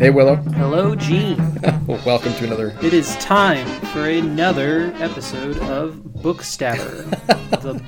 Hey, Willow. Hello, Gene. Welcome to another. It is time for another episode of Bookstabber, the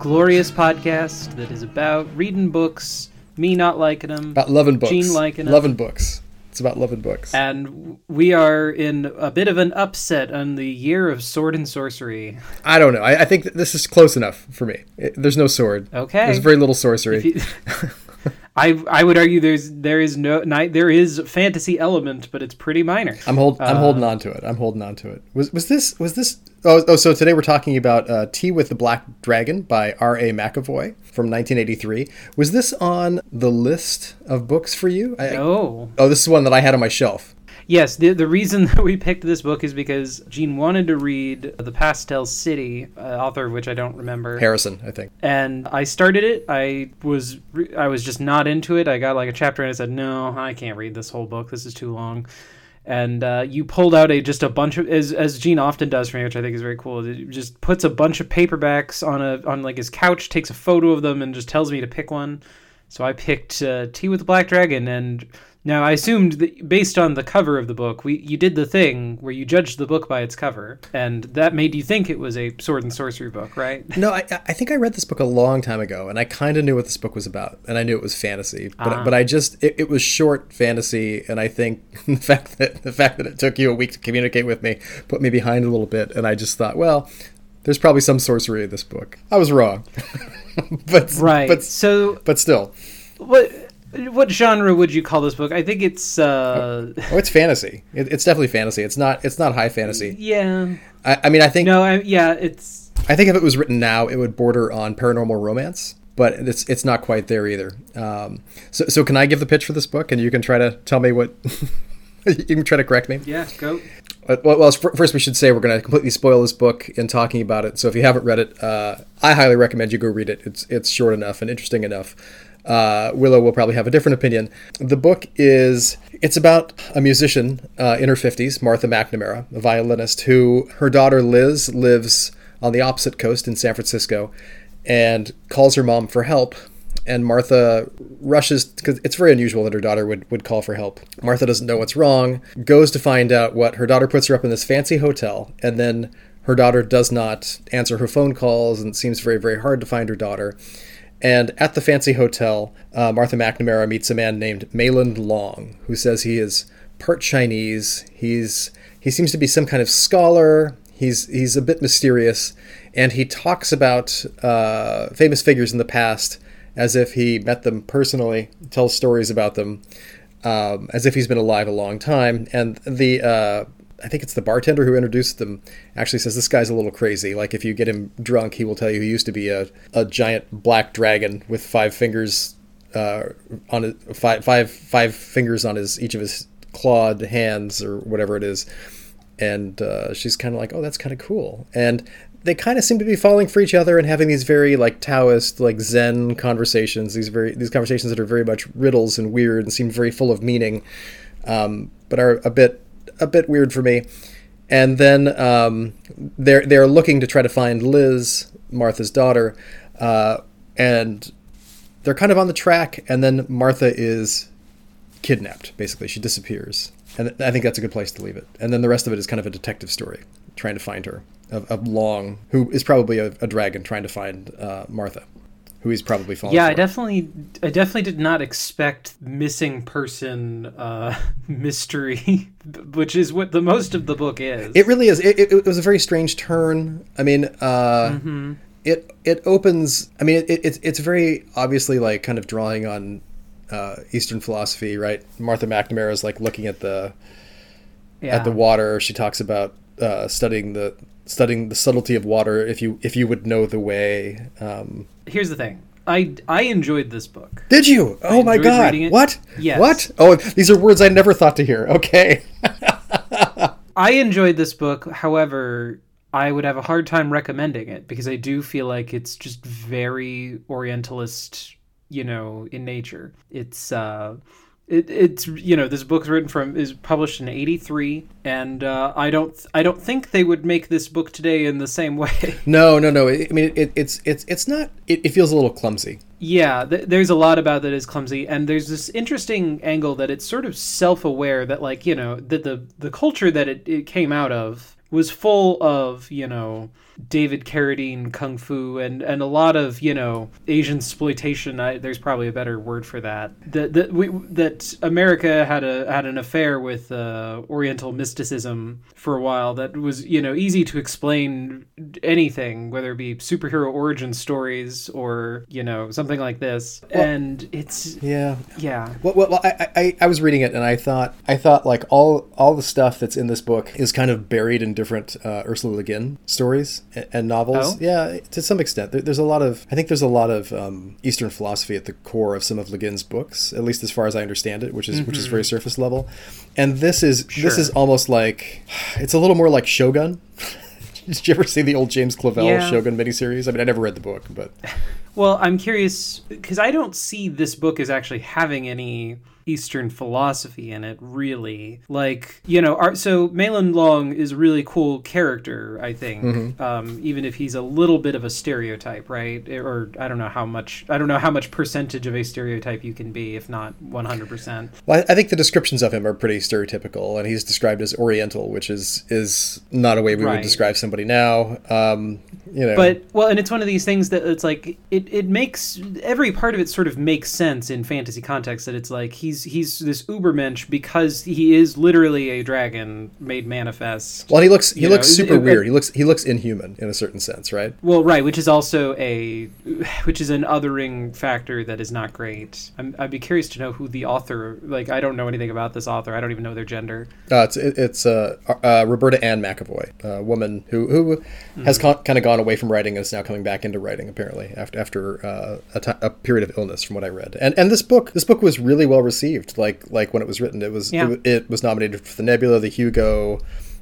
glorious podcast that is about reading books, me not liking them, About loving books. Gene liking 'em. Loving books. It's about loving books. and we are in a bit of an upset on the year of sword and sorcery. I don't know. I, I think that this is close enough for me. It- there's no sword. Okay. There's very little sorcery. I I would argue there's there is no there is fantasy element, but it's pretty minor. I'm hold, I'm Uh, holding on to it. I'm holding on to it. Was was this was this? Oh, oh so today we're talking about uh, Tea with the Black Dragon by R. A. MacAvoy from 1983. Was this on the list of books for you? I, Oh. Oh, this is one that I had on my shelf. Yes, the the reason that we picked this book is because Gene wanted to read The Pastel City, uh, author of which I don't remember. Harrison, I think. and I started it. I was re- I was just not into it. I got like a chapter and I said, "No, I can't read this whole book. This is too long." And uh, you pulled out a just a bunch of as as Gene often does for me, which I think is very cool. It just puts a bunch of paperbacks on a on like his couch, takes a photo of them, and just tells me to pick one. So I picked uh, Tea with the Black Dragon, and now I assumed that based on the cover of the book, we you did the thing where you judged the book by its cover, and that made you think it was a sword and sorcery book, right? No, I, I think I read this book a long time ago, and I kind of knew what this book was about, and I knew it was fantasy, but Ah. but I just it, it was short fantasy, and I think the fact that the fact that it took you a week to communicate with me put me behind a little bit, and I just thought, well, there's probably some sorcery in this book. I was wrong, but Right. but so but still, what what genre would you call this book? I think it's uh oh, it's fantasy. It, it's definitely fantasy. It's not it's not high fantasy. yeah. I, I mean, I think No, I, yeah, it's I think if it was written now, it would border on paranormal romance, but it's it's not quite there either. Um, so so can I give the pitch for this book, and you can try to tell me what you can try to correct me. yeah, go. Well, well, first we should say we're going to completely spoil this book in talking about it. So if you haven't read it, uh, I highly recommend you go read it. It's it's short enough and interesting enough. Uh, Willow will probably have a different opinion. The book is it's about a musician uh, in her fifties, Martha McNamara, a violinist, who her daughter Liz lives on the opposite coast in San Francisco, and calls her mom for help and Martha rushes because it's very unusual that her daughter would, would call for help. Martha doesn't know what's wrong, goes to find out what her daughter puts her up in this fancy hotel, and then her daughter does not answer her phone calls and it seems very, very hard to find her daughter. And at the fancy hotel, uh, Martha McNamara meets a man named Mayland Long, who says he is part Chinese. He's he seems to be some kind of scholar. He's he's a bit mysterious, and he talks about uh, famous figures in the past as if he met them personally, tells stories about them, um, as if he's been alive a long time. And the uh, I think it's the bartender who introduced them actually says this guy's a little crazy. Like if you get him drunk, he will tell you he used to be a, a giant black dragon with five fingers uh, on his, five five five fingers on his each of his clawed hands or whatever it is. And uh, she's kind of like, oh, that's kind of cool. And they kind of seem to be falling for each other and having these very like Taoist, like Zen conversations. These very these conversations that are very much riddles and weird and seem very full of meaning, um, but are a bit a bit weird for me. And then um, they're they're looking to try to find Liz, Martha's daughter, uh, and they're kind of on the track. And then Martha is kidnapped. Basically, she disappears, and I think that's a good place to leave it. And then the rest of it is kind of a detective story, trying to find her. Of, of Long, who is probably a, a dragon trying to find uh, Martha, who he's probably falling Yeah, for. I definitely, I definitely did not expect missing person uh, mystery, which is what the most of the book is. It really is. It, it, it was a very strange turn. I mean, uh, Mm-hmm. it it opens. I mean, it, it's it's very obviously like kind of drawing on uh, Eastern philosophy, right? Martha McNamara is like looking at the yeah. at the water. She talks about uh, studying the studying the subtlety of water. If you if you would know the way. Um, Here's the thing. I I enjoyed this book. did you? Oh my God! What? Yes. What? Oh, these are words I never thought to hear. Okay. I enjoyed this book. However, I would have a hard time recommending it because I do feel like it's just very Orientalist, you know, in nature. It's uh it, it's you know this book's written from is published in 83 and uh, i don't i don't think they would make this book today in the same way No, no, no. I mean, it, it's it's it's not. It, it feels a little clumsy. Yeah, th- there's a lot about that is clumsy, and there's this interesting angle that it's sort of self-aware that, like, you know, that the the culture that it, it came out of was full of, you know, David Carradine kung fu and and a lot of you know Asian exploitation. I, there's probably a better word for that. That that we that America had a had an affair with uh, Oriental mysticism for a while. That was you know easy to explain anything, whether it be superhero origin stories or you know something like this. Well, and it's yeah yeah. Well, well, well I, I I was reading it and I thought I thought like all all the stuff that's in this book is kind of buried in different uh, Ursula Le Guin stories and novels. Oh? Yeah, to some extent. There, there's a lot of, I think there's a lot of um, Eastern philosophy at the core of some of Le Guin's books, at least as far as I understand it, which is which is very surface level. And this is this is almost like, it's a little more like Shogun. Did you ever see the old James Clavell Yeah. Shogun miniseries? I mean, I never read the book, but Well, I'm curious because I don't see this book as actually having any Eastern philosophy in it, really. Like, you know, our, so Mayland Long is a really cool character, I think, Mm-hmm. um, even if he's a little bit of a stereotype, right? Or I don't know how much, I don't know how much percentage of a stereotype you can be, if not 100%. Well, I I think the descriptions of him are pretty stereotypical, and he's described as Oriental, which is is not a way we Right. would describe somebody now. Um, you know, But well, and it's one of these things that it's like it, it makes every part of it sort of makes sense in fantasy context. That it's like he's he's this Ubermensch because he is literally a dragon made manifest. well, he looks he you looks know, super it- it- weird. He looks he looks inhuman in a certain sense, right? Well, right, which is also a which is an othering factor that is not great. I'm, I'd be curious to know who the author. Like, I don't know anything about this author. I don't even know their gender. Uh, it's it, it's uh, uh, Roberta Ann MacAvoy, a woman who who has con- kind of gone away from writing and is now coming back into writing apparently after after uh, a, a period of illness, from what I read. And and this book this book was really well received. Like like when it was written, it was Yeah. it, it was nominated for the Nebula, the Hugo.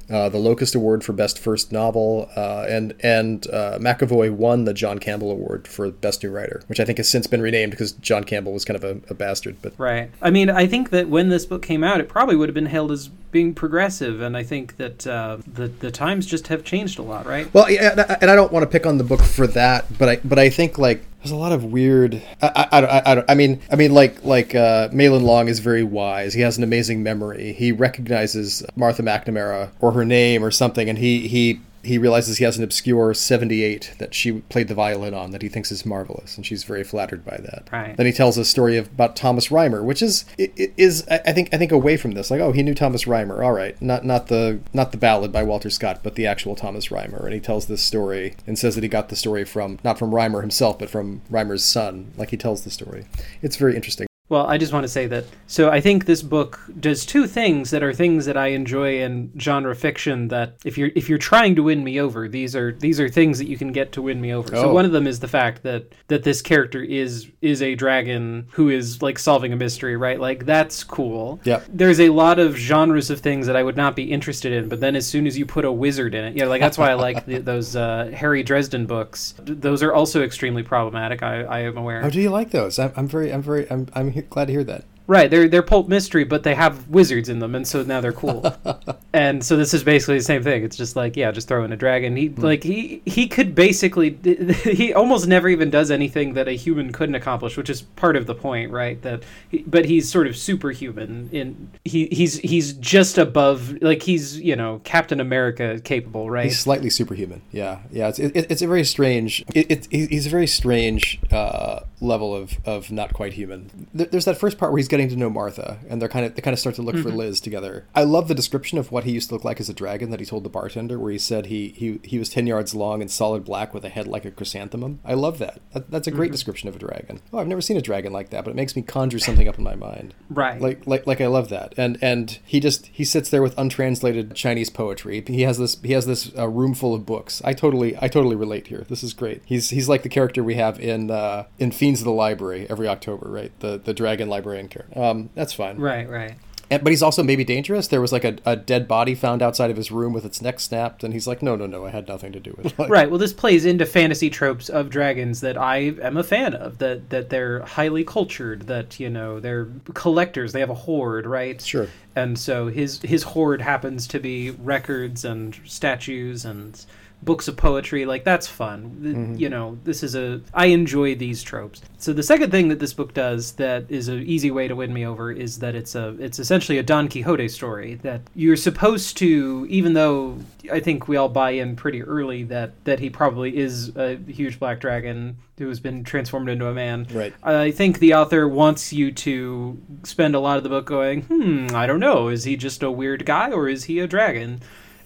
Uh, the Locus Award for Best First Novel, uh, and and uh, MacAvoy won the John Campbell Award for Best New Writer, which I think has since been renamed because John Campbell was kind of a, a bastard. But Right. I mean, I think that when this book came out, it probably would have been hailed as being progressive, and I think that uh, the the times just have changed a lot, right? Well, and I- don't want to pick on the book for that, but I but I think like there's a lot of weird. I I, I, I, I mean I mean like like uh, Mayland Long is very wise. He has an amazing memory. He recognizes Martha McNamara or her name or something, and he he. He realizes he has an obscure 78 that she played the violin on that he thinks is marvelous, and she's very flattered by that. Right. Then he tells a story of, about Thomas Rhymer, which is is I think I think away from this. Like, oh, he knew Thomas Rhymer. All right, not not the not the ballad by Walter Scott, but the actual Thomas Rhymer. And he tells this story and says that he got the story from not from Rhymer himself, but from Rhymer's son. Like he tells the story. It's very interesting. Well, I just want to say that. So I think this book does two things that are things that I enjoy in genre fiction. That if you're if you're trying to win me over, these are these are things that you can get to win me over. So Oh. one of them is the fact that that this character is is a dragon who is like solving a mystery, right? Like that's cool. Yep. There's a lot of genres of things that I would not be interested in, but then as soon as you put a wizard in it, yeah, like that's why I like the, those uh, Harry Dresden books. Those are also extremely problematic. I, I am aware. Oh, do you like those? I'm, I'm very I'm very I'm I'm he- glad to hear that. Right, they're they're pulp mystery, but they have wizards in them, and so now they're cool. and so this is basically the same thing. It's just like, yeah, just throw in a dragon. He like he he could basically he almost never even does anything that a human couldn't accomplish, which is part of the point, right? That he, but he's sort of superhuman in he he's he's just above like he's you know Captain America capable, right? He's slightly superhuman. Yeah, yeah. It's it, it's a very strange. It, it he's a very strange uh, level of, of not quite human. There's that first part where he's getting to know Martha, and they're kind of they kind of start to look for Liz together. I love the description of what he used to look like as a dragon that he told the bartender, where he said he he, he was ten yards long and solid black with a head like a chrysanthemum. I love that. that that's a great description of a dragon. Oh, I've never seen a dragon like that, but it makes me conjure something up in my mind. Right. Like like like I love that. And and he just he sits there with untranslated Chinese poetry. He has this he has this uh, room full of books. I totally I totally relate here. This is great. He's he's like the character we have in uh, in Fiends of the Library every October, right? The the dragon librarian character. Um, that's fine. right, right. And, but he's also maybe dangerous. There was like a, a dead body found outside of his room with its neck snapped, and he's like, no, no, no, I had nothing to do with it. Like, Right. Well, this plays into fantasy tropes of dragons that I am a fan of. That that they're highly cultured. That you know they're collectors. They have a hoard, right? Sure. And so his his hoard happens to be records and statues and books of poetry. Like that's fun. Mm-hmm. You know, this is a I enjoy these tropes. So the second thing that this book does that is an easy way to win me over is that it's a it's essentially a Don Quixote story that you're supposed to even though I think we all buy in pretty early that that he probably is a huge black dragon who has been transformed into a man. Right. I think the author wants you to spend a lot of the book going, "Hmm, I don't know, is he just a weird guy or is he a dragon?"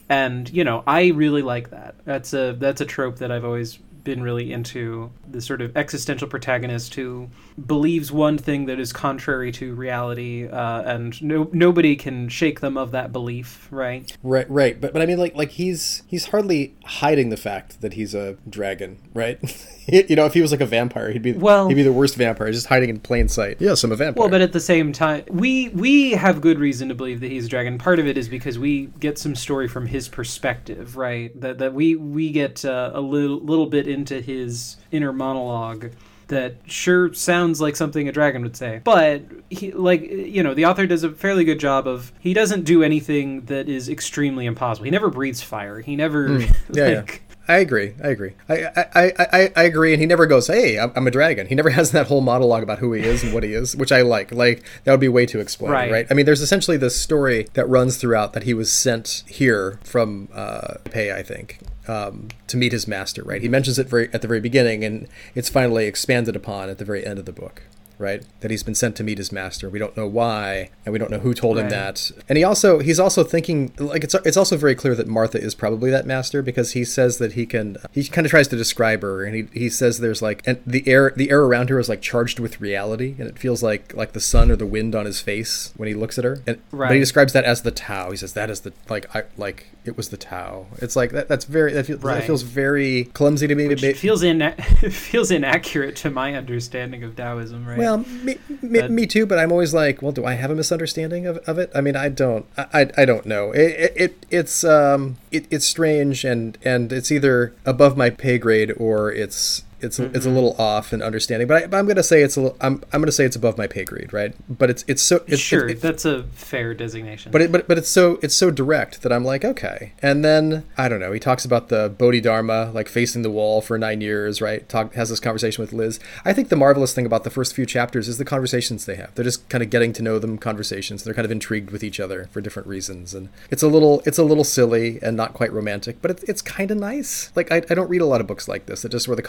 And you know i really like that. That's a that's a trope that i've always been really into the sort of existential protagonist who believes one thing that is contrary to reality, uh, and no, nobody can shake them of that belief, right? Right, right. But but I mean, like like he's he's hardly hiding the fact that he's a dragon, right? you know, if he was like a vampire, he'd be well, he'd be the worst vampire, just hiding in plain sight. Yes, I'm a vampire. Well, but at the same time, we we have good reason to believe that he's a dragon. Part of it is because we get some story from his perspective, right? That that we we get uh, a little little bit into his inner monologue that sure sounds like something a dragon would say. But he like you know, the author does a fairly good job of he doesn't do anything that is extremely impossible. He never breathes fire. He never mm. yeah, like yeah. I agree. I agree. I, I, I, I agree. And he never goes, "Hey, I'm a dragon." He never has that whole monologue about who he is and what he is, which I like. Like that would be way too explained, right? right? I mean, there's essentially this story that runs throughout that he was sent here from uh, Pei, I think, um, to meet his master, right? He mentions it very at the very beginning, and it's finally expanded upon at the very end of the book right? That he's been sent to meet his master. We don't know why, and we don't know who told right. him that. And he also he's also thinking like it's it's also very clear that Martha is probably that master because he says that he can he kind of tries to describe her and he, he says there's like and the air the air around her is like charged with reality and it feels like like the sun or the wind on his face when he looks at her. And right. but he describes that as the Tao. He says that is the like I like it was the Tao. It's like that, that's very that, right. that feels very clumsy to me. Which feels in It feels inaccurate to my understanding of Taoism, right? Well, me, me, me, too. But I'm always like, well, do I have a misunderstanding of, of it? I mean, I don't. I, I, don't know. It, it it's um it, it's strange and and it's either above my pay grade or it's it's mm-hmm. it's a little off in understanding, but, I, am to say it's a little, I'm I'm going to say it's above my pay grade, right? But it's it's so it's, sure it, that's a fair designation. But it, but but it's so it's so direct that I'm like okay. And then I don't know. He talks about the Bodhidharma like facing the wall for nine years, right? Talk has this conversation with Liz. I think the marvelous thing about the first few chapters is the conversations they have. They're just kind of getting to know them conversations. They're kind of intrigued with each other for different reasons, and it's a little it's a little silly and not quite romantic, but it's it's kind of nice. Like I, I don't read a lot of books like this. That just where the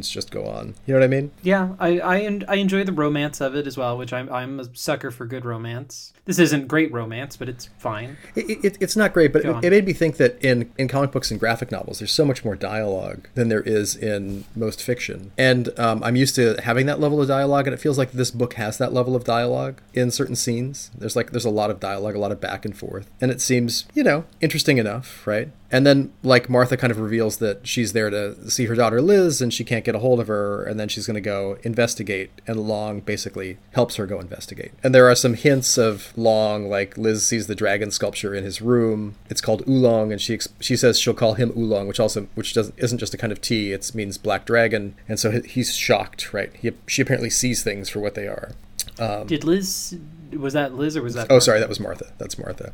conversations just go on. You know what I mean? Yeah, I I, I enjoy the romance of it as well, which I'm I'm a sucker for good romance. This isn't great romance, but it's fine. It, it, it's not great, but it, it, made me think that in in comic books and graphic novels, there's so much more dialogue than there is in most fiction, and um, I'm used to having that level of dialogue, and it feels like this book has that level of dialogue in certain scenes. There's like there's a lot of dialogue, a lot of back and forth, and it seems you know interesting enough, right? And then, like, Martha kind of reveals that she's there to see her daughter Liz and she can't get a hold of her, and then she's going to go investigate. And Long basically helps her go investigate. And there are some hints of Long, like, Liz sees the dragon sculpture in his room. It's called Oolong, and she she says she'll call him Oolong, which also which doesn't isn't just a kind of tea, it means black dragon. And so he's shocked, right? He, she apparently sees things for what they are. Um, Did Liz was that Liz or was that? Oh, Martha? sorry, that was Martha. That's Martha.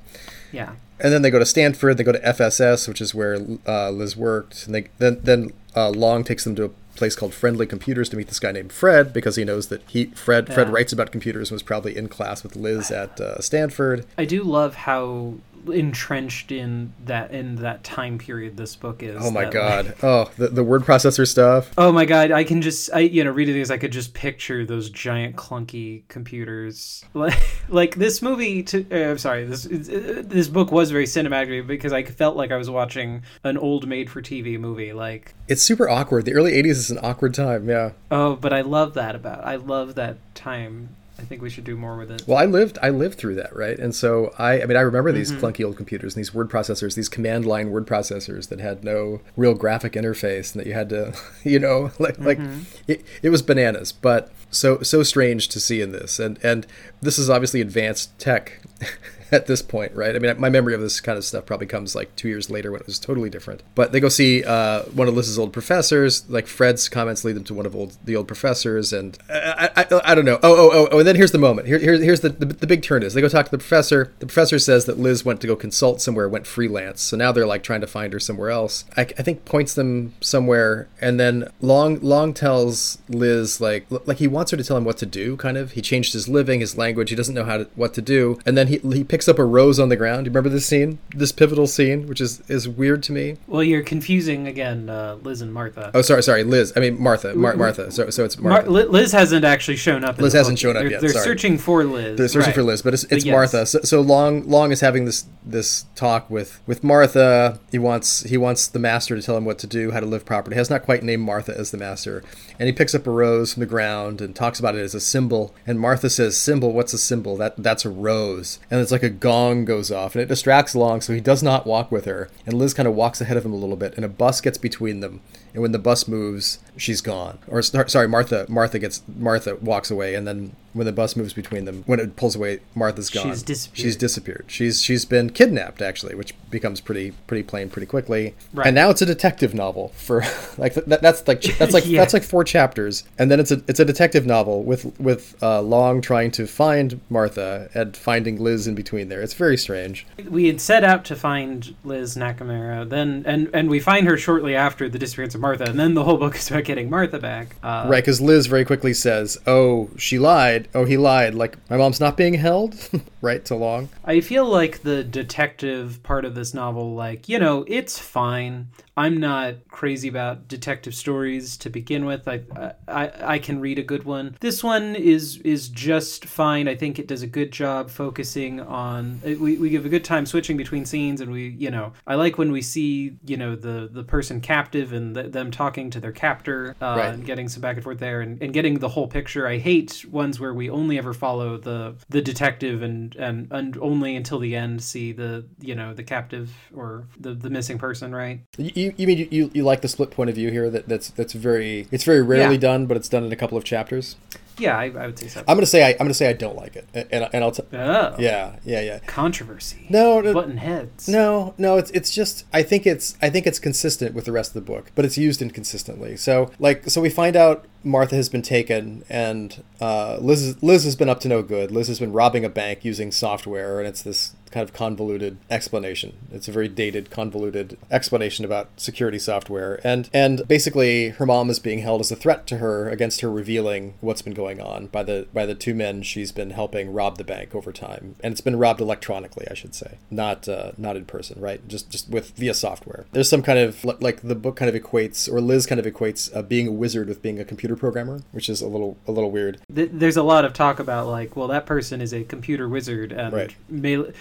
Yeah. And then they go to Stanford. They go to FSS, which is where uh, Liz worked. And they then then uh, Long takes them to a place called Friendly Computers to meet this guy named Fred because he knows that he Fred yeah. Fred writes about computers and was probably in class with Liz at uh, Stanford. I do love how entrenched in that in that time period this book is. Oh my that, god! Like, oh, the, the word processor stuff. Oh my god! I can just I you know reading these I could just picture those giant clunky computers. Like like this movie. To uh, I'm sorry. This uh, this book was very cinematic because I felt like I was watching an old made for TV movie. Like it's super awkward. The early '80s is an awkward time. Yeah. Oh, but I love that about. I love that time I think we should do more with it. Well, I lived I lived through that, right? And so I I mean I remember these mm-hmm. clunky old computers and these word processors, these command line word processors that had no real graphic interface and that you had to, you know, like mm-hmm. like it, it was bananas, but so so strange to see in this, and and this is obviously advanced tech. at this point, right? I mean, my memory of this kind of stuff probably comes like two years later when it was totally different. But they go see uh, one of Liz's old professors. Like Fred's comments lead them to one of old the old professors, and I, I, I don't know. Oh, oh, oh, oh, and then here's the moment. Here, here here's the, the the big turn is they go talk to the professor. The professor says that Liz went to go consult somewhere, went freelance. So now they're like trying to find her somewhere else. I, I think points them somewhere, and then Long Long tells Liz like like he wants her to tell him what to do. Kind of, he changed his living, his language. He doesn't know how to what to do, and then he he picks up a rose on the ground. Do you remember this scene? This pivotal scene, which is is weird to me. Well, you're confusing again, uh, Liz and Martha. Oh, sorry, sorry, Liz. I mean Martha. Mar- Martha. So so it's Martha. Mar- Liz hasn't actually shown up. Liz hasn't shown up they're, yet. They're sorry. searching for Liz. They're searching right. for Liz, but it's, it's yes. Martha. So, so Long Long is having this this talk with with Martha. He wants he wants the master to tell him what to do, how to live properly. He has not quite named Martha as the master, and he picks up a rose from the ground and talks about it as a symbol. And Martha says, "Symbol? What's a symbol? That that's a rose." And it's like a gong goes off, and it distracts Long, so he does not walk with her. And Liz kind of walks ahead of him a little bit, and a bus gets between them. And when the bus moves, she's gone. Or sorry, Martha Martha gets Martha walks away, and then when the bus moves between them, when it pulls away, Martha's gone. She's disappeared. She's disappeared. She's she's been kidnapped actually, which becomes pretty pretty plain pretty quickly. Right. And now it's a detective novel for like that, that's like that's like Yeah. that's like four chapters, and then it's a it's a detective novel with with uh, Long trying to find Martha and finding Liz in between there. It's very strange. We had set out to find Liz Nakamura, then and and we find her shortly after the disappearance of Martha, and then the whole book is about getting Martha back. Uh, Right, because Liz very quickly says, "Oh, she lied. Oh, he lied. Like my mom's not being held." right to Long. I feel like the detective part of this novel, like, you know, it's fine. I'm not crazy about detective stories to begin with. I, I I can read a good one. This one is is just fine. I think it does a good job focusing on. We, we give a good time switching between scenes, and we you know I like when we see you know the the person captive and th- them talking to their captor uh, Right. and getting some back and forth there, and, and getting the whole picture. I hate ones where we only ever follow the the detective and and and only until the end see the you know the captive or the the missing person. Right. You, you mean you, you, you like the split point of view here? That that's that's very it's very rarely Yeah. done, but it's done in a couple of chapters. Yeah, I, I would say so. I'm gonna say I, I'm gonna say I don't like it, and and I'll t- oh, yeah yeah yeah. controversy. No, no, button heads. No, no, it's it's just I think it's I think it's consistent with the rest of the book, but it's used inconsistently. So like so we find out Martha has been taken and uh, Liz Liz has been up to no good. Liz has been robbing a bank using software, and it's this kind of convoluted explanation. It's a very dated, convoluted explanation about security software, and and basically her mom is being held as a threat to her against her revealing what's been going on by the by the two men she's been helping rob the bank over time, and it's been robbed electronically, I should say, not uh, not in person, right? Just just with via software. There's some kind of like the book kind of equates, or Liz kind of equates uh, being a wizard with being a computer programmer, which is a little a little weird. There's a lot of talk about like, well, that person is a computer wizard, and Right.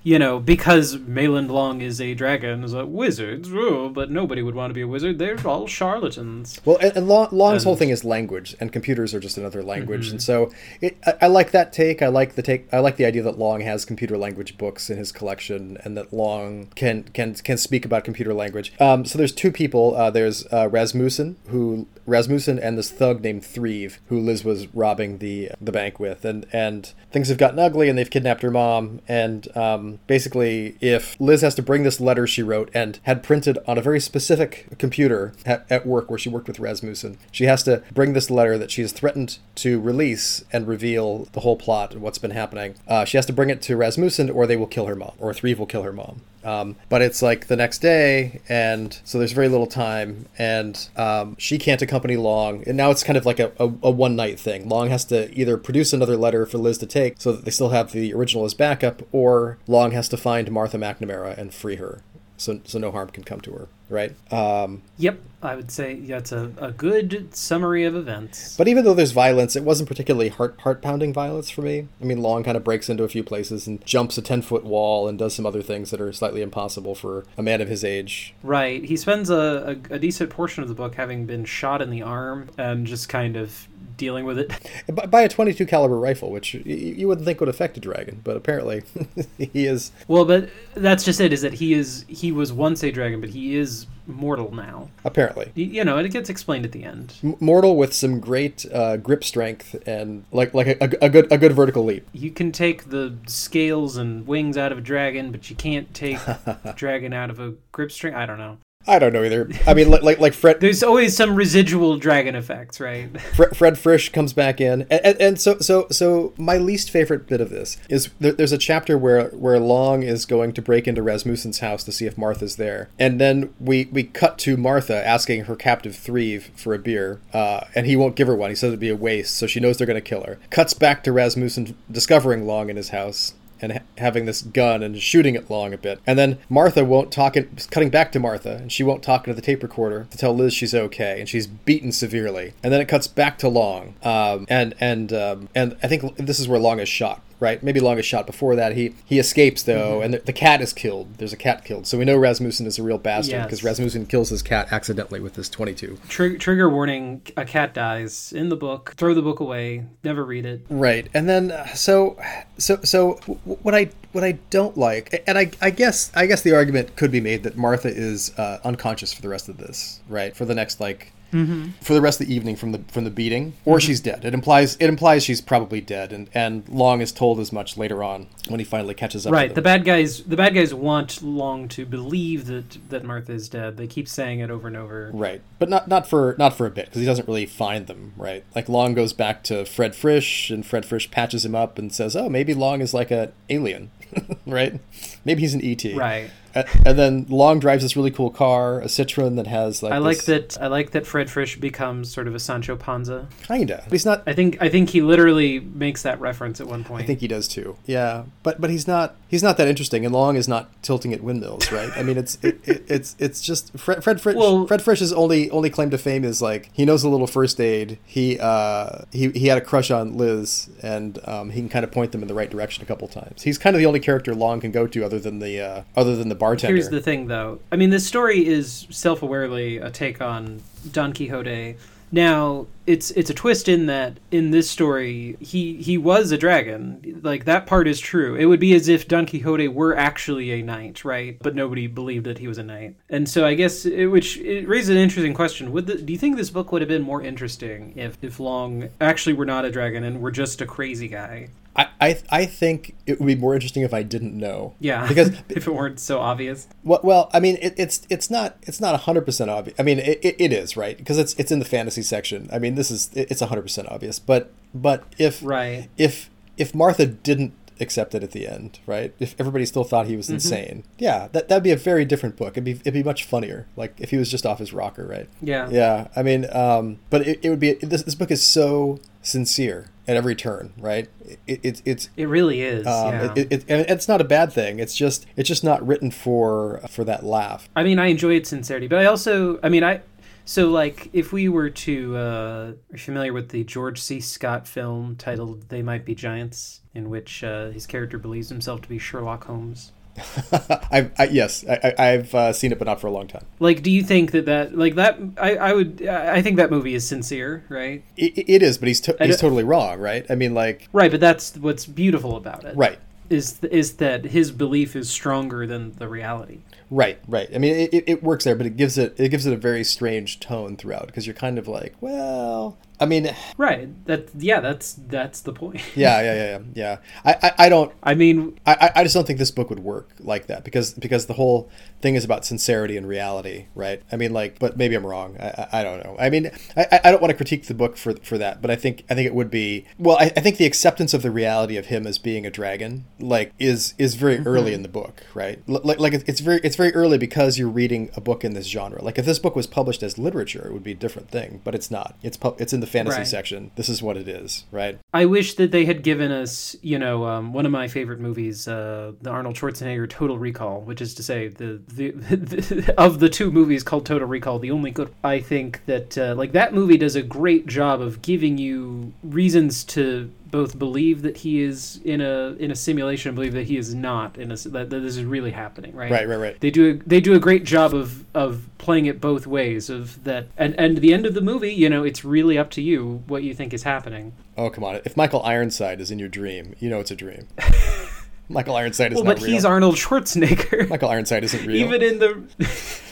You know, because Mayland Long is a dragon, is wizards, oh, but nobody would want to be a wizard. They're all charlatans. Well, and, and Long, Long's whole thing is language, and computers are just another language, and so it, I, I like that take. I like the take. I like the idea that Long has computer language books in his collection, and that Long can can can speak about computer language. Um, so there's two people. Uh, there's uh, Rasmussen, who Rasmussen, and this thug named Threve, who Liz was robbing the the bank with, and and things have gotten ugly, and they've kidnapped her mom, and um, basically, if Liz has to bring this letter she wrote and had printed on a very specific computer at, at work where she worked with Rasmussen, she has to bring this letter that she has threatened to release and reveal the whole plot and what's been happening. Uh, she has to bring it to Rasmussen, or they will kill her mom, or Threve will kill her mom. Um, but it's like the next day, and so there's very little time, and um, she can't accompany Long. And now it's kind of like a, a, a one night thing. Long has to either produce another letter for Liz to take so that they still have the original as backup, or Long has to find Martha McNamara and free her. So, so no harm can come to her, right? Um, Yep, I would say that's a, a good summary of events. But even though there's violence, it wasn't particularly heart heart pounding violence for me. I mean, Long kind of breaks into a few places and jumps a ten foot wall and does some other things that are slightly impossible for a man of his age. Right, he spends a, a, a decent portion of the book having been shot in the arm and just kind of dealing with it. By, by a 22 caliber rifle, which y- you wouldn't think would affect a dragon, but apparently he is. Well, but that's just it. Is that he is he was once a dragon, but he is mortal now. Apparently, Y- You know, and it gets explained at the end. M- mortal with some great uh, grip strength and like like a, a, a good a good vertical leap. You can take the scales and wings out of a dragon, but you can't take dragon out of a grip string. I don't know. I don't know either. I mean, like like, like Fred There's always some residual dragon effects, right? Fred, Fred Frisch comes back in, and, and, and so so so my least favorite bit of this is there, there's a chapter where where Long is going to break into Rasmussen's house to see if Martha's there, and then we we cut to Martha asking her captive Threve for a beer, uh, and he won't give her one. He says it'd be a waste, so she knows they're going to kill her. Cuts back to Rasmussen discovering Long in his house and ha- having this gun and shooting it Long a bit. And then Martha won't talk, it, cutting back to Martha, and she won't talk into the tape recorder to tell Liz she's okay, and she's beaten severely. And then it cuts back to Long, um, and and um, and I think this is where Long is shot. Right, maybe Long is shot before that. He he escapes though, and the, the cat is killed. There's a cat killed, so we know Rasmussen is a real bastard Yes. because Rasmussen kills his cat accidentally with this 22. Trig- trigger warning: a cat dies in the book. Throw the book away. Never read it. Right, and then uh, so so so what I what I don't like, and I I guess I guess the argument could be made that Martha is uh, unconscious for the rest of this, right? For the next like Mm-hmm. for the rest of the evening from the from the beating, or mm-hmm. she's dead. It implies it implies she's probably dead, and and Long is told as much later on when he finally catches up. Right. to The bad guys. The bad guys want Long to believe that that Martha is dead. They keep saying it over and over. Right, but not not for not for a bit because he doesn't really find them. Right, like Long goes back to Fred Frisch, and Fred Frisch patches him up and says, "Oh, maybe Long is like an alien, right? Maybe he's an ET." Right. And then Long drives this really cool car, a Citroen that has like I like this- that. I like that Fred Frisch becomes sort of a Sancho Panza. Kinda, but he's not. I think. I think he literally makes that reference at one point. I think he does too. Yeah, but but he's not he's not that interesting, and Long is not tilting at windmills, right? I mean, it's it, it, it's it's just Fred Fred Frisch. Well- Fred Frisch's only only claim to fame is like he knows a little first aid. He uh he he had a crush on Liz, and um, he can kind of point them in the right direction a couple times. He's kind of the only character Long can go to other than the uh, other than the bartender. Here's the thing, though. I mean, this story is self-awarely a take on Don Quixote. Now, it's it's a twist in that in this story he he was a dragon. Like that part is true. It would be as if Don Quixote were actually a knight, right? But nobody believed that he was a knight. And so I guess it, which it raises an interesting question. Would the, do you think this book would have been more interesting if if Long actually were not a dragon and were just a crazy guy? I, I I think it would be more interesting if I didn't know. Yeah, because if it weren't so obvious. Well, well, I mean, it, it's it's not it's not hundred percent obvious. I mean, it, it, it is right because it's it's in the fantasy section. I mean, this is it- it's hundred percent obvious. But but if Right. if if Martha didn't accept it at the end, right? If everybody still thought he was Mm-hmm. insane, yeah, that that'd be a very different book. It'd be it'd be much funnier. Like if he was just off his rocker, right? Yeah. Yeah, I mean, um, but it, it would be this this book is so sincere at every turn, right? It, it, it's It really is. um, yeah. it, it, and it's not a bad thing. It's just it's just not written for for that laugh. I mean, I enjoy its sincerity, but I also, I mean, I, so like, if we were to, uh, are familiar with the George C. Scott film titled "They Might Be Giants," in which uh, his character believes himself to be Sherlock Holmes? I've, I, yes, I, I- I've uh, seen it, but not for a long time. Like, do you think that that, like that, I, I would, I think that movie is sincere, right? It, it is, but he's to, he's totally wrong, right? I mean, like, Right, but that's what's beautiful about it. right, Is is that his belief is stronger than the reality? right, right. I mean, it- it works there, but it gives it it gives it a very strange tone throughout because you're kind of like, well, I mean, Right. That yeah, that's that's the point. yeah, yeah, yeah, yeah. yeah. I, I, I don't. I mean, I, I- just don't think this book would work like that because because the whole thing is about sincerity and reality, right? I mean, like, but maybe I'm wrong. I, I, don't know. I mean, I, I don't want to critique the book for for that, but I think I think it would be well. I, I think the acceptance of the reality of him as being a dragon, like, is is very mm-hmm. early in the book, right? L- Like, like it's very it's very early because you're reading a book in this genre. Like, if this book was published as literature, it would be a different thing, but it's not. It's pu- it's in the fantasy Right. section. This is what it is, right? I wish that they had given us, you know, um, one of my favorite movies, uh, the Arnold Schwarzenegger Total Recall, which is to say the, the, the of the two movies called Total Recall, the only good. I think that uh, like that movie does a great job of giving you reasons to both believe that he is in a in a simulation and believe that he is not in a that, that this is really happening, right? Right, right, right. They do a, they do a great job of of playing it both ways of that and and the end of the movie, you know, it's really up to you what you think is happening. Oh come on! If Michael Ironside is in your dream, you know it's a dream. Michael Ironside is well, not but real. he's Arnold Schwarzenegger. Michael Ironside isn't real. Even in the,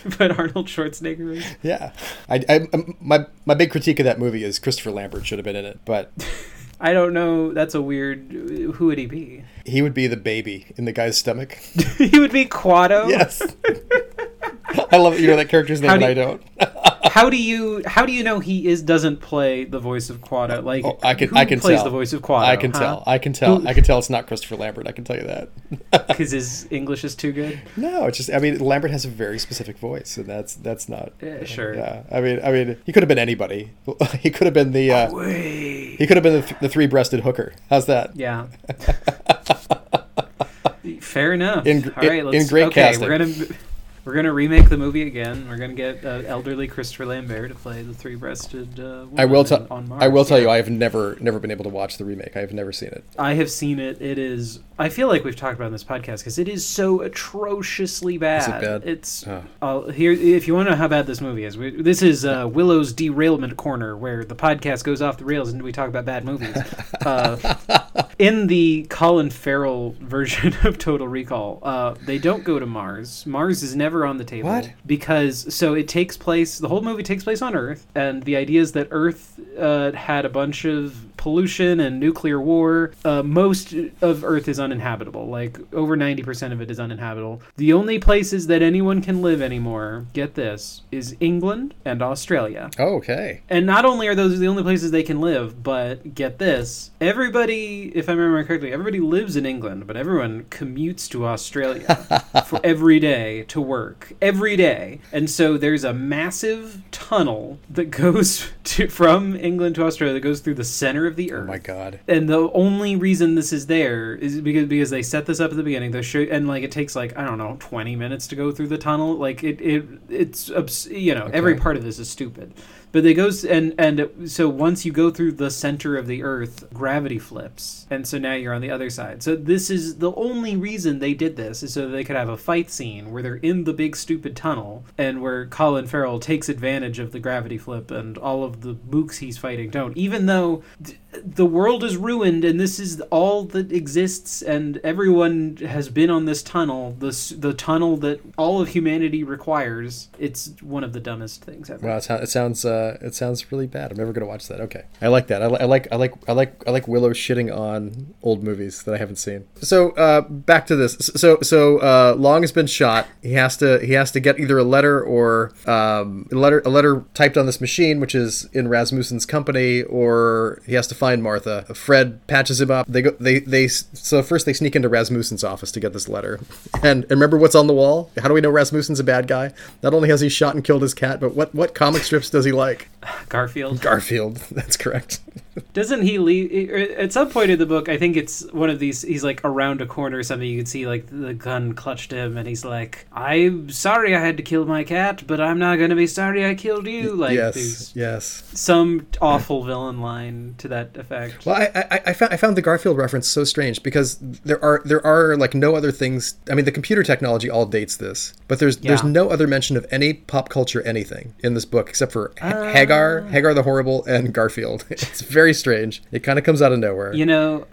but Arnold Schwarzenegger is. yeah, I, I, um, my my big critique of that movie is Christopher Lambert should have been in it, but I don't know. That's a weird. Who would he be? he would be the baby in the guy's stomach. he would be Kuato. Yes. I love that you know that character's name How do I don't. How do you how do you know he is doesn't play the voice of Kuato? Like Oh, I can I can plays tell. the voice of Kuato? I can tell. I can tell. Who- I can tell it's not Christopher Lambert. I can tell you that. because his English is too good. no, it's just I mean Lambert has a very specific voice, and that's that's not. Yeah, sure. Yeah, I mean I mean he could have been anybody. He could have been the. Uh, he could have been the, th- the three-breasted hooker. How's that? Yeah. Fair enough. In- All right, in- let's. in great okay, casting. we're gonna we're gonna remake the movie again. We're gonna get uh, elderly Christopher Lambert to play the three-breasted. Uh, I will tell. on Mars. I will tell you, I have never never been able to watch the remake. I have never seen it. I have seen it. It is. I feel like we've talked about it this podcast because it is so atrociously bad. bad? It's. Oh. I'll here if you want to know how bad this movie is. We, this is uh, Willow's derailment corner, where the podcast goes off the rails and we talk about bad movies. Uh, in the Colin Farrell version of Total Recall, uh, they don't go to Mars. Mars is never on the table. What? Because so it takes place. The whole movie takes place on Earth, and the idea is that Earth uh, had a bunch of pollution and nuclear war. Uh, most of Earth is uninhabitable. Like over ninety percent of it is uninhabitable. The only places that anyone can live anymore, get this, is England and Australia. Oh, okay. And not only are those the only places they can live, but get this everybody, if I remember correctly, everybody lives in England, but everyone commutes to Australia for every day to work. Every day. And so there's a massive tunnel that goes to, from England to Australia that goes through the center of the Oh earth my god. and the only reason this is there is because because they set this up at the beginning. They show and like it takes like I don't know twenty minutes to go through the tunnel. Like it it it's you know every part of this is stupid. But they goes and and so once you go through the center of the Earth, gravity flips, and so now you're on the other side. So this is the only reason they did this is so they could have a fight scene where they're in the big stupid tunnel and where Colin Farrell takes advantage of the gravity flip and all of the mooks he's fighting don't. Even though th- the world is ruined and this is all that exists and everyone has been on this tunnel, the the tunnel that all of humanity requires. It's one of the dumbest things ever. Wow, it, sounds uh, it sounds really bad. I'm never gonna watch that. Okay, I like that. I, I like I like I like I like Willow shitting on old movies that I haven't seen. So uh, back to this. So so uh, Long has been shot. He has to he has to get either a letter or um, a letter a letter typed on this machine, which is in Rasmussen's company, or he has to find Martha. Fred patches him up. They go they they so first they sneak into Rasmussen's office to get this letter. And, and remember what's on the wall? How do we know Rasmussen's a bad guy? Not only has he shot and killed his cat, but what what comic strips does he like? Garfield. Garfield. That's correct. Doesn't he leave at some point in the book? I think it's one of these. He's like around a corner or something. You can see like the gun clutched him, and he's like, "I'm sorry I had to kill my cat, but I'm not gonna be sorry I killed you." Like yes. Yes. some awful villain line to that effect. Well, I, I, I found I found the Garfield reference so strange because there are there are like no other things. I mean, the computer technology all dates this, but there's there's no other mention of any pop culture anything in this book except for Uh. Hagar, Hagar the Horrible, and Garfield. It's very strange. It kind of comes out of nowhere. You know,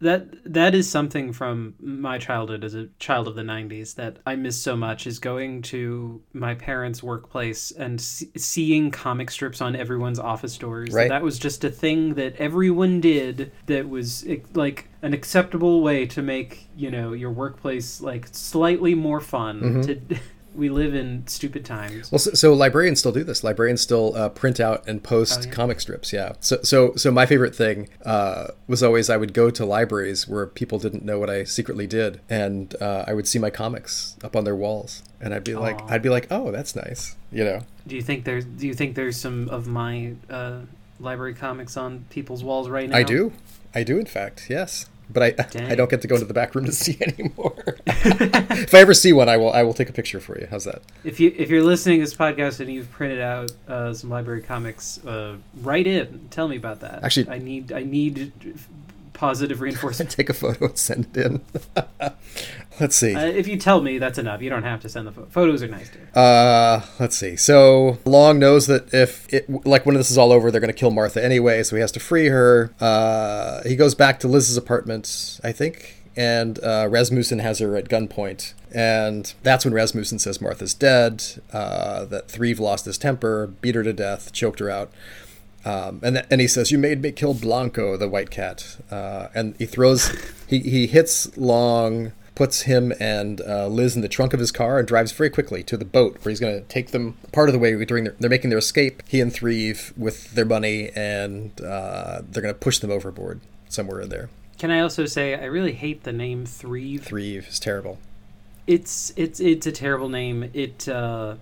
that that is something from my childhood as a child of the 90s that I miss so much is going to my parents' workplace and see, seeing comic strips on everyone's office doors. Right. That was just a thing that everyone did that was like an acceptable way to make, you know, your workplace like slightly more fun mm-hmm. to we live in stupid times. Well, so, so librarians still do this. Librarians still uh, print out and post Oh, yeah. comic strips. Yeah. So, so, so my favorite thing uh, was always I would go to libraries where people didn't know what I secretly did, and uh, I would see my comics up on their walls, and I'd be like, I'd be like, oh, that's nice. You know. Do you think there's do you think there's some of my uh, library comics on people's walls right now? I do. I do, in fact. Yes. But I, I don't get to go into the back room to see anymore. if I ever see one, I will. I will take a picture for you. How's that? If you if you're listening to this podcast and you've printed out uh, some library comics, uh, write in. Tell me about that. Actually- I need I need positive reinforcement. Take a photo and send it in. Let's see. uh, if you tell me, that's enough. You don't have to send the pho- photos. Are nice too. Uh, let's see. So Long knows that if it, like when this is all over, they're going to kill Martha anyway, so he has to free her. Uh, he goes back to Liz's apartment, I think, and uh, Rasmussen has her at gunpoint. And that's when Rasmussen says Martha's dead, uh, that Threave lost his temper, beat her to death, choked her out. Um, and th- and he says, "You made me kill Blanco, the white cat." Uh, and he throws, he he hits Long, puts him and uh, Liz in the trunk of his car, and drives very quickly to the boat where he's going to take them part of the way during their, they're making their escape. He and Threave with their money, and uh, they're going to push them overboard somewhere in there. Can I also say I really hate the name Threave. Threave is terrible. It's it's it's a terrible name. It uh,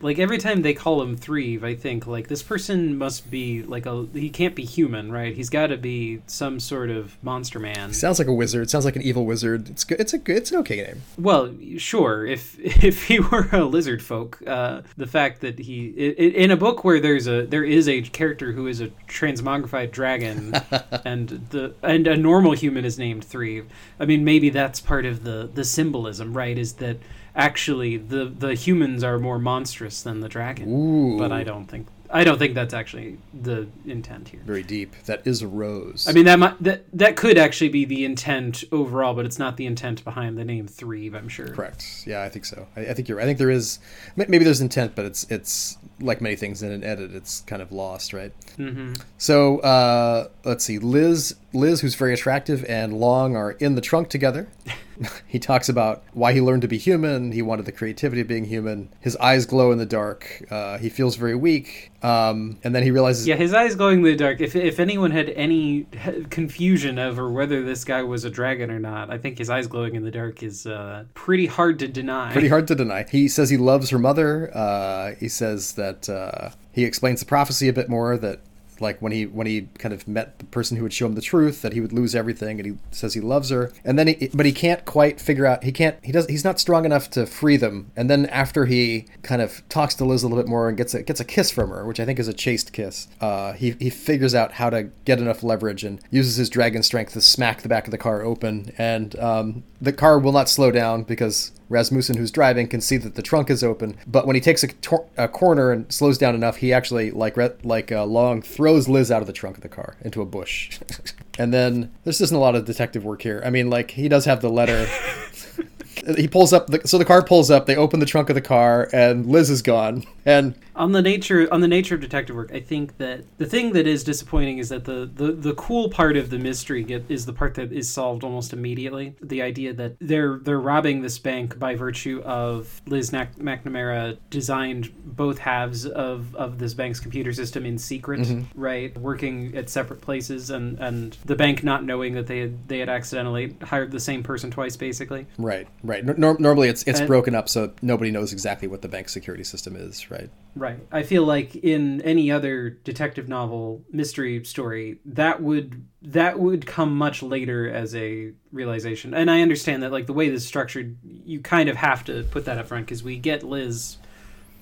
like every time they call him Threave, I think like this person must be like a he can't be human, right? He's got to be some sort of monster man. Sounds like a wizard. Sounds like an evil wizard. It's good. It's a good. It's an okay name. Well, sure. If if he were a lizard folk, uh, the fact that he it, in a book where there's a there is a character who is a transmogrified dragon, and the and a normal human is named Threave. I mean, maybe that's part of the the symbolism, right? Is that actually the the humans are more monstrous than the dragon. Ooh. But I don't think I don't think that's actually the intent here. Very deep. That is a rose. I mean that might, that that could actually be the intent overall, but it's not the intent behind the name Threave. I'm sure. Correct. Yeah, I think so. I, I think you're. I think there is. Maybe there's intent, but it's it's like many things in an edit. It's kind of lost, right? Mm-hmm. So uh, let's see. Liz, Liz, who's very attractive, and Long are in the trunk together. he talks about why he learned to be human. He wanted the creativity of being human. His eyes glow in the dark. Uh, he feels very weak. Um, and then he realizes. Yeah, his eyes glowing in the dark. If, if anyone had any confusion over whether this guy was a dragon or not, I think his eyes glowing in the dark is uh, pretty hard to deny. Pretty hard to deny. He says he loves her mother. Uh, he says that uh, he explains the prophecy a bit more that like when he when he kind of met the person who would show him the truth that he would lose everything and he says he loves her. And then he but he can't quite figure out he can't he does he's not strong enough to free them. And then after he kind of talks to Liz a little bit more and gets a gets a kiss from her which I think is a chaste kiss uh, he he figures out how to get enough leverage and uses his dragon strength to smack the back of the car open. And um, the car will not slow down because Rasmussen, who's driving, can see that the trunk is open. But when he takes a, tor- a corner and slows down enough, he actually, like like uh, Long, throws Liz out of the trunk of the car into a bush. and then there's just a lot of detective work here. I mean, like he does have the letter. he pulls up the, so the car pulls up they open the trunk of the car and liz is gone and on the nature on the nature of detective work i think that the thing that is disappointing is that the the, the cool part of the mystery get, is the part that is solved almost immediately. The idea that they're they're robbing this bank by virtue of liz mcnamara designed both halves of of this bank's computer system in secret mm-hmm. right? Working at separate places and and the bank not knowing that they had they had accidentally hired the same person twice basically. Right right. Normally it's it's and, broken up so nobody knows exactly what the bank security system is right? Right. I feel like in any other detective novel mystery story that would that would come much later as a realization. And I understand that like the way this is structured you kind of have to put that up front because we get Liz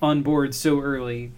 on board so early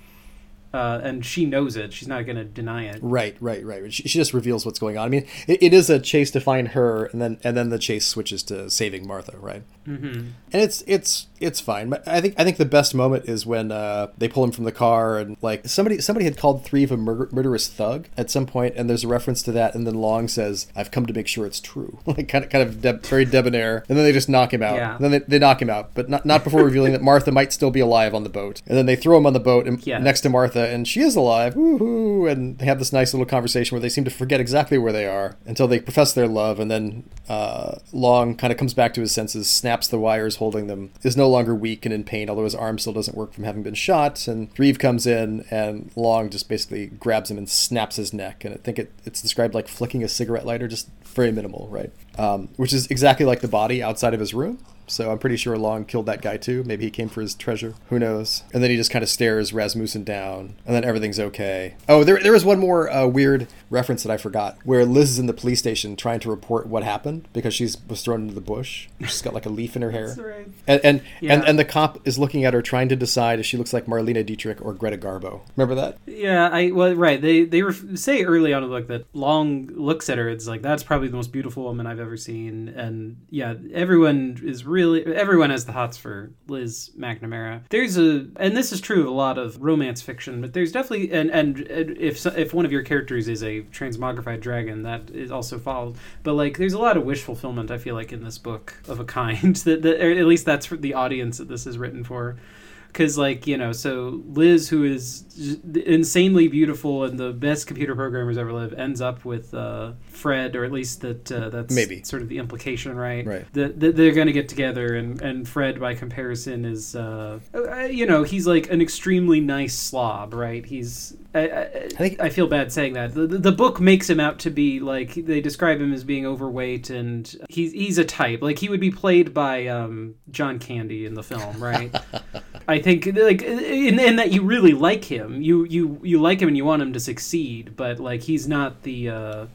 uh, and she knows it. She's not going to deny it. Right, right, right. She, she, just reveals what's going on. I mean, it, it is a chase to find her, and then and then the chase switches to saving Martha, right? Mm-hmm. And it's it's it's fine. But I think I think the best moment is when uh, they pull him from the car and like somebody somebody had called three of a murder, murderous thug at some point, and there's a reference to that, and then Long says, "I've come to make sure it's true," like kind of kind of de- very debonair, and then they just knock him out. Yeah. And then they, they knock him out, but not not before revealing that Martha might still be alive on the boat, and then they throw him on the boat and, yeah. next to Martha, and she is alive, woohoo! And they have this nice little conversation where they seem to forget exactly where they are until they profess their love, and then uh, Long kind of comes back to his senses, snaps the wires holding them, is no longer weak and in pain, although his arm still doesn't work from having been shot. And Reeve comes in, and Long just basically grabs him and snaps his neck. And I think it, it's described like flicking a cigarette lighter, just very minimal, right? Um, which is exactly like the body outside of his room. So I'm pretty sure Long killed that guy too. Maybe he came for his treasure. Who knows? And then he just kind of stares Rasmussen down, and then everything's okay. Oh, there, there was one more uh, weird reference that I forgot, where Liz is in the police station trying to report what happened because she was thrown into the bush. She's got like a leaf in her hair. Right. And and, yeah. and and the cop is looking at her, trying to decide if she looks like Marlene Dietrich or Greta Garbo. Remember that? Yeah, I well, right. They they ref- say early on in the book that Long looks at her. It's like that's probably the most beautiful woman I've ever seen, and yeah, everyone is really really everyone has the hots for Liz McNamara. There's a and this is true of a lot of romance fiction, but there's definitely and and if if one of your characters is a transmogrified dragon, that is also followed. But like, there's a lot of wish fulfillment. I feel like in this book of a kind that, that at least that's for the audience that this is written for because like you know so liz who is insanely beautiful and the best computer programmers ever live ends up with uh, fred or at least that uh, that's Maybe. sort of the implication right? Right. that, that they're going to get together and, and fred by comparison is uh, uh, you know he's like an extremely nice slob right? He's I, I, think- I feel bad saying that. The, the, the book makes him out to be like they describe him as being overweight and he's he's a type. Like he would be played by um, john candy in the film right I think like in, in that you really like him. You you you like him and you want him to succeed, but like he's not the uh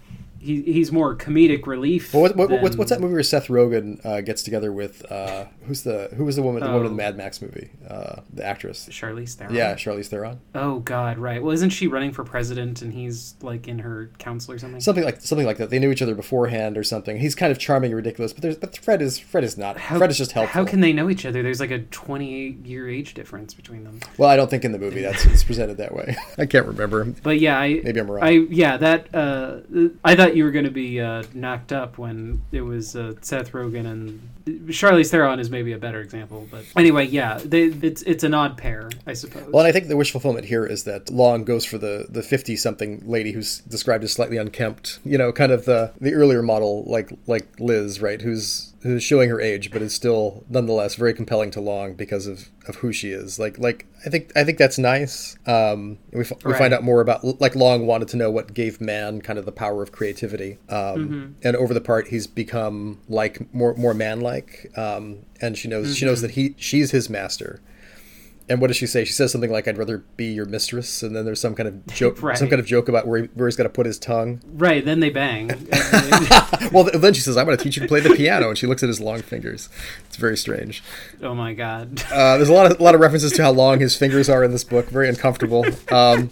he, he's more comedic relief. Well, what, what, what's, than- what's that movie where Seth Rogen uh, gets together with uh, who's the who was the woman the woman in the Oh. Mad Max movie uh, the actress Charlize Theron. yeah Charlize Theron Oh God, right. Well, isn't she running for president and he's like in her council or something? something like something like that they knew each other beforehand or something he's kind of charming and ridiculous but there's but Fred is Fred is not How- Fred is just helpful How can they know each other? There's like a 28 year age difference between them. well I don't think in the movie that's it's presented that way I can't remember But yeah, I Maybe I'm wrong. I yeah that uh, I thought you were going to be uh, knocked up when it was uh, Seth Rogen and Charlize Theron is maybe a better example. But anyway, yeah, they, it's it's an odd pair, I suppose. Well, and I think the wish fulfillment here is that Long goes for the the fifty something lady who's described as slightly unkempt. You know, kind of the the earlier model, like like Liz, right? Who's who's showing her age, but is still nonetheless very compelling to Long because of of who she is. Like like I think I think that's nice. Um, we f- we find out more about like Long wanted to know what gave man kind of the power of creativity. Um, and over the part, he's become like more more man like. Um, and she knows she knows that he she's his master. And what does she say? She says something like, "I'd rather be your mistress." And then there's some kind of joke, Right. some kind of joke about where, he, where he's got to put his tongue. right, then they bang. Well, then she says, "I'm going to teach you to play the piano," and she looks at his long fingers. It's very strange. oh my god. Uh, there's a lot of a lot of references to how long his fingers are in this book. Very uncomfortable. Um,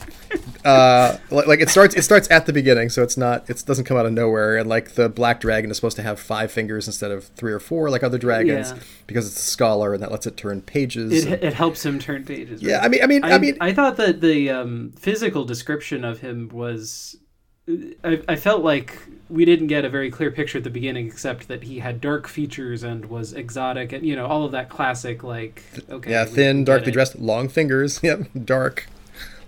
uh, like, it starts it starts at the beginning, so it's not it doesn't come out of nowhere. And like the black dragon is supposed to have five fingers instead of three or four, like other dragons, Yeah. because it's a scholar and that lets it turn pages. It, it helps him turn pages. yeah, right? I mean, I mean, I, I, mean, I thought that the um, physical description of him was. I, I felt like we didn't get a very clear picture at the beginning, except that he had dark features and was exotic, and you know all of that classic like. Okay, yeah, thin, darkly dressed, long fingers. Yep, dark.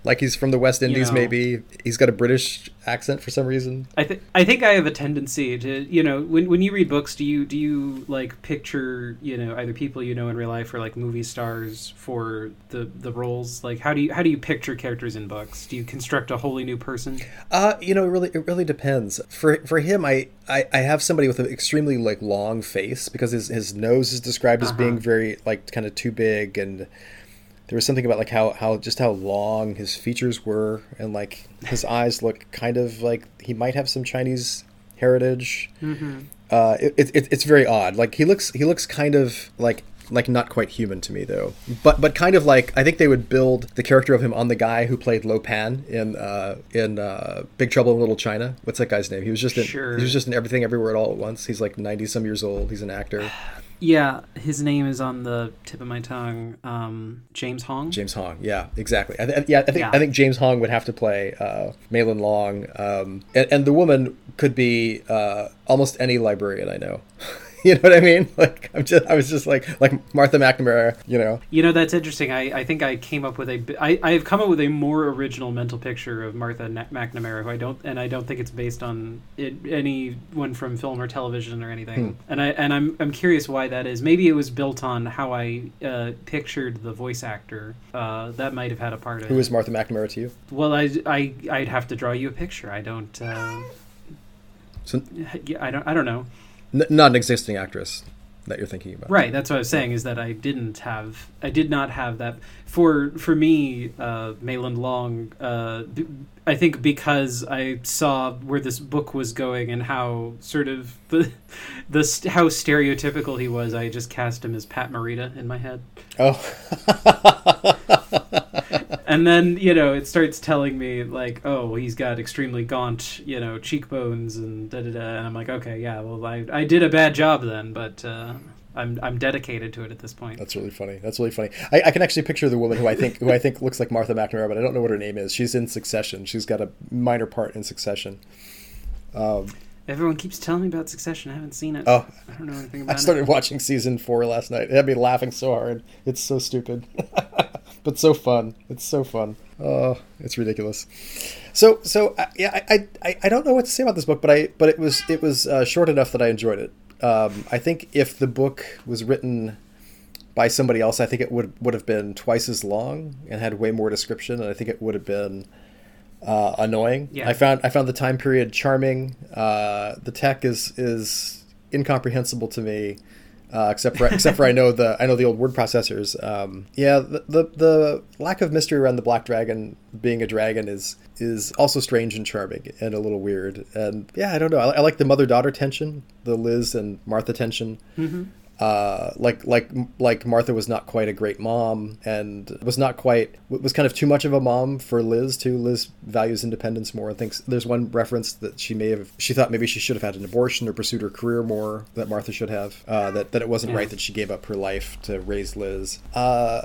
Like he's from the West Indies, know. maybe. He's got a British accent for some reason. I think I think I have a tendency to you know when when you read books do you do you like picture you know either people you know in real life or like movie stars for the the roles like how do you how do you picture characters in books do you construct a wholly new person Uh, you know, it really, it really depends. For for him, I, I, I have somebody with an extremely like long face because his his nose is described as Uh-huh. being very like kind of too big, and there was something about like how how just how long his features were, and like his eyes look kind of like he might have some Chinese heritage. mm-hmm. Uh, it, it, it's very odd. Like he looks he looks kind of like like not quite human to me though, but but kind of like I think they would build the character of him on the guy who played Lo Pan in uh, in uh, Big Trouble in Little China. What's that guy's name? He was just in Sure. he was just in Everything Everywhere at All at Once. He's like ninety some years old. He's an actor. yeah his name is on the tip of my tongue um, James Hong James Hong. Yeah, exactly. I th- yeah, I think Yeah. I think James Hong would have to play uh, Mayland Long, um, and, and the woman could be uh, almost any librarian I know. you know what I mean? Like I'm just I was just like like Martha McNamara. You know. You know, that's interesting. I, I think I came up with a. I, I have come up with a more original mental picture of Martha Na- McNamara, who I don't, and I don't think it's based on it, anyone from film or television or anything. Hmm. And I and I'm I'm curious why that is. Maybe it was built on how I uh, pictured the voice actor. Uh, that might have had a part of Who is Martha McNamara to you? Well, I, I I'd have to draw you a picture. I don't. Uh, So, yeah, I don't. I don't know. N- not an existing actress that you're thinking about. Right. That's what I was saying. Is that I didn't have. I did not have that. For for me, uh, Mayland Long. Uh, b- I think because I saw where this book was going and how sort of the the st- how stereotypical he was. I just cast him as Pat Morita in my head. Oh. And then you know it starts telling me like, oh, he's got extremely gaunt, you know, cheekbones and da da da. And I'm like, okay, yeah, well, I I did a bad job then, but. Uh, I'm I'm dedicated to it at this point. That's really funny. That's really funny. I, I can actually picture the woman who I think who I think looks like Martha McNamara, but I don't know what her name is. She's in Succession. She's got a minor part in Succession. Um, Everyone keeps telling me about Succession. I haven't seen it. Oh, I don't know anything about it. I started watching season four last night. It had me laughing so hard. It's so stupid, but so fun. It's so fun. Oh, it's ridiculous. So, so uh, yeah, I, I, I don't know what to say about this book, but I, but it was, it was uh, short enough that I enjoyed it. Um, I think if the book was written by somebody else, I think it would would have been twice as long and had way more description, and I think it would have been uh, annoying. Yeah. I found I found the time period charming. Uh, the tech is is incomprehensible to me, uh, except for except for I know the I know the old word processors. Um, yeah, the, the the lack of mystery around the black dragon being a dragon is is also strange and charming and a little weird. And yeah, I don't know. I, I like the mother daughter tension, the Liz and Martha tension. Mm-hmm. Uh, like like like Martha was not quite a great mom and was not quite was kind of too much of a mom for Liz too. Liz values independence more and thinks there's one reference that she may have she thought maybe she should have had an abortion or pursued her career more that Martha should have. Uh, that that it wasn't Yeah. right that she gave up her life to raise Liz. Uh,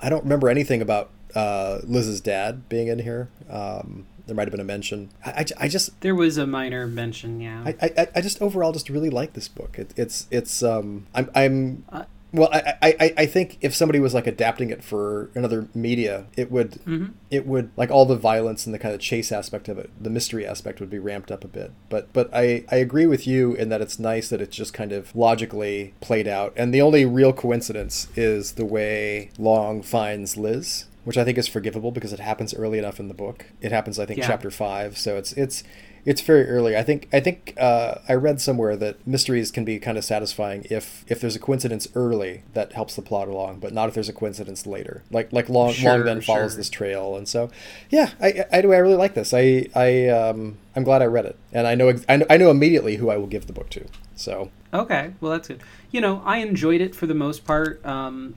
I don't remember anything about uh, Liz's dad being in here. Um, there might have been a mention. I, I, I just There was a minor mention, yeah. I, I, I just overall just really like this book. It, it's it's um I'm I'm Uh, well I, I I- think if somebody was like adapting it for another media, it would Mhm. it would like all the violence and the kind of chase aspect of it, the mystery aspect would be ramped up a bit. But but I I agree with you in that it's nice that it's just kind of logically played out. And the only real coincidence is the way Long finds Liz. Which I think is forgivable because it happens early enough in the book. It happens, I think, Yeah. chapter five. So it's it's it's very early. I think I think uh, I read somewhere that mysteries can be kind of satisfying if if there's a coincidence early that helps the plot along, but not if there's a coincidence later. Like like long Sure, long then follows this trail, and so yeah, I I I really like this. I I um I'm glad I read it, and I know I know, I know immediately who I will give the book to. So Okay, well that's good. You know, I enjoyed it for the most part. Um,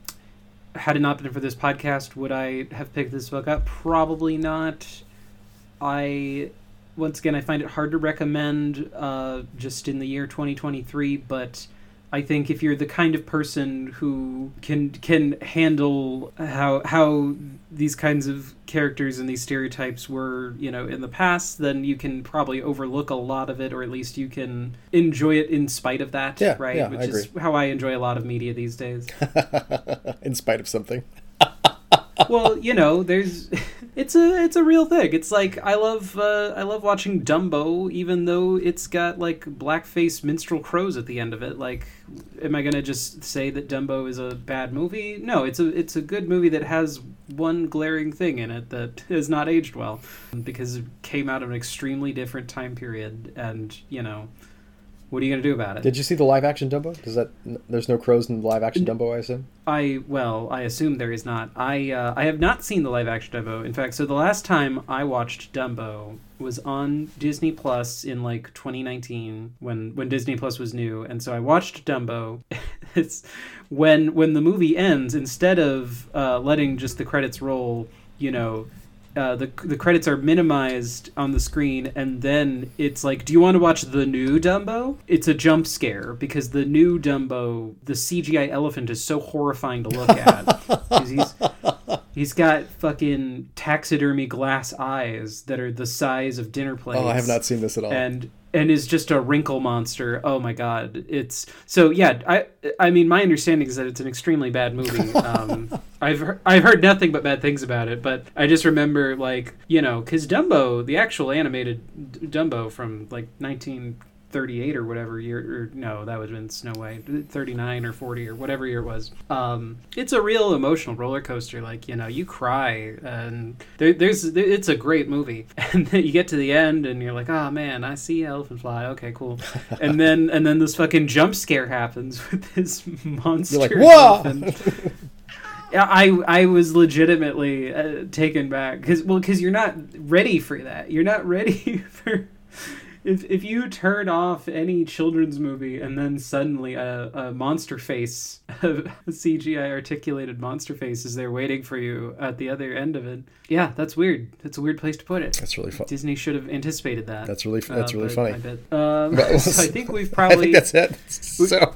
had it not been for this podcast, would I have picked this book up? Probably not. I once again I find it hard to recommend uh, just in the year 2023, but I think if you're the kind of person who can can handle how how these kinds of characters and these stereotypes were, you know, in the past, then you can probably overlook a lot of it, or at least you can enjoy it in spite of that. Yeah, right. yeah, Which I is how I enjoy a lot of media these days. in spite of something, well, you know, there's it's a it's a real thing. It's like I love uh, I love watching Dumbo, even though it's got like blackface minstrel crows at the end of it. Like, am I gonna just say that Dumbo is a bad movie? No, it's a it's a good movie that has one glaring thing in it that has not aged well because it came out of an extremely different time period, and you know, what are you gonna do about it? did you see the live action Dumbo? Does that there's no crows in the live action Dumbo? I assume. I well, I assume there is not. I uh, I have not seen the live action Dumbo. In fact, so the last time I watched Dumbo was on Disney Plus in like 2019 when when Disney Plus was new, and so I watched Dumbo. it's when when the movie ends, instead of uh, letting just the credits roll, you know. Uh, the the credits are minimized on the screen, and then it's like, "Do you want to watch the new Dumbo?" It's a jump scare because the new Dumbo, the CGI elephant, is so horrifying to look at. he's he's got fucking taxidermy glass eyes that are the size of dinner plates. Oh, I have not seen this at all. And and is just a wrinkle monster. Oh my god, it's so yeah. I I mean, my understanding is that it's an extremely bad movie. Um, I've he- I've heard nothing but bad things about it, but I just remember like you know, because Dumbo, the actual animated D- Dumbo from like 1938 or whatever year, or no, that would have been Snow White, 39 or 40 or whatever year it was. Um, it's a real emotional roller coaster. Like you know, you cry and there, there's it's a great movie, and then you get to the end and you're like, oh man, I see elephant fly. Okay, cool. and then and then this fucking jump scare happens with this monster. You're like, whoa! Yeah, I I was legitimately uh, taken back because well because you're not ready for that. You're not ready for if if you turn off any children's movie and then suddenly a, a monster face, a CGI articulated monster face is there waiting for you at the other end of it. Yeah, that's weird. That's a weird place to put it. That's really fun. Disney should have anticipated that. That's really that's Uh, really funny. I, bet. Um, so I think we've I probably think that's it. So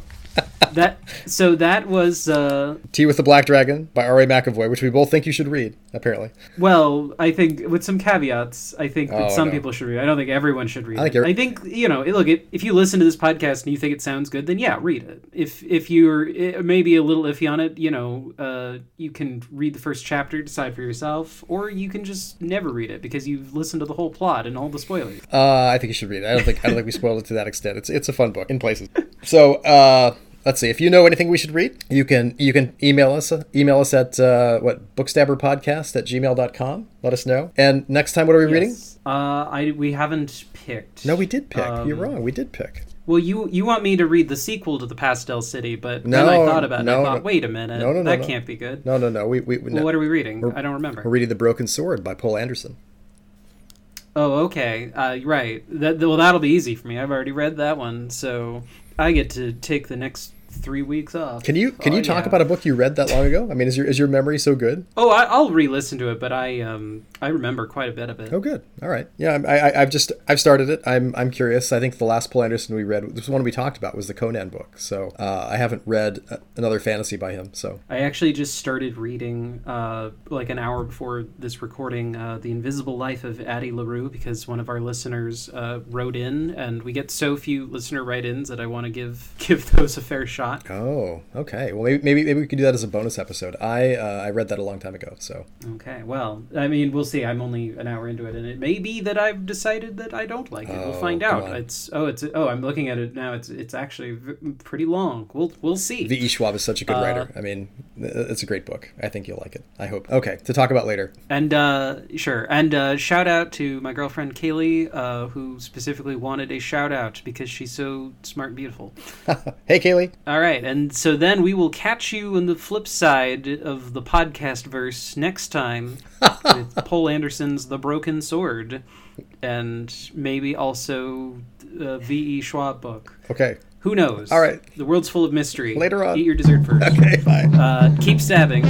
that so that was uh, Tea with the Black Dragon by R.A. MacAvoy, which we both think you should read, apparently. well, I think with some caveats. I think Oh, some no. people should read. it. I don't think everyone should read I think it. I think you know. Look, if if you listen to this podcast and you think it sounds good, then yeah, read it. If if you're eh, maybe a little iffy on it, you know, uh, you can read the first chapter, decide for yourself, or you can just never read it because you've listened to the whole plot and all the spoilers. Uh, I think you should read it. I don't think I don't think we spoiled it to that extent. It's it's a fun book in places. So uh, let's see. If you know anything we should read, you can you can email us email us at uh, what bookstabberpodcast at gmail.com. Let us know. And next time, what are we reading? Uh, I we haven't picked. No, we did pick. You're Um, wrong. We did pick. Well, you you want me to read the sequel to the Pastel City, but No, then I thought about it. no, and I thought, no. wait a minute, No, no, no, that can't be good. No, no, no. We we, Well, no. what are we reading? I don't remember. we're reading The Broken Sword by Poul Anderson. Oh, okay. Uh, right. That well, that'll be easy for me. I've already read that one, so I get to take the next three weeks off. Can you can Oh, you talk yeah. about a book you read that long ago? I mean, is your is your memory so good? Oh, I, I'll re-listen to it, but I um I remember quite a bit of it. Oh, good. All right. Yeah, I, I, I've just I've started it. I'm I'm curious. I think the last Poul Anderson we read, this one we talked about, was the Conan book. So uh, I haven't read uh, another fantasy by him. So I actually just started reading, uh, like an hour before this recording, uh, The Invisible Life of Addie LaRue because one of our listeners uh, wrote in, and we get so few listener write-ins that I want to give give those a fair shot. Oh, okay. Well, maybe maybe, maybe we could do that as a bonus episode. I uh, I read that a long time ago. So Okay, well, I mean, we'll see. I'm only an hour into it, and it may be that I've decided that I don't like it. Oh, we'll find out. on. It's oh, it's oh, I'm looking at it now. It's it's actually v- pretty long. We'll we'll see. V. E. Schwab is such a good Uh, writer. I mean, it's a great book. I think you'll like it. I hope. Okay, to talk about later. And uh, sure, and uh, shout out to my girlfriend Kaylee, uh, who specifically wanted a shout out because she's so smart and beautiful. hey, Kaylee. All right, and so then we will catch you on the flip side of the podcast verse next time with Poul Anderson's The Broken Sword, and maybe also a V.E. Schwab book. Okay. Who knows? All right. The world's full of mystery. Later on. Eat your dessert first. Okay. Bye. Uh, keep stabbing.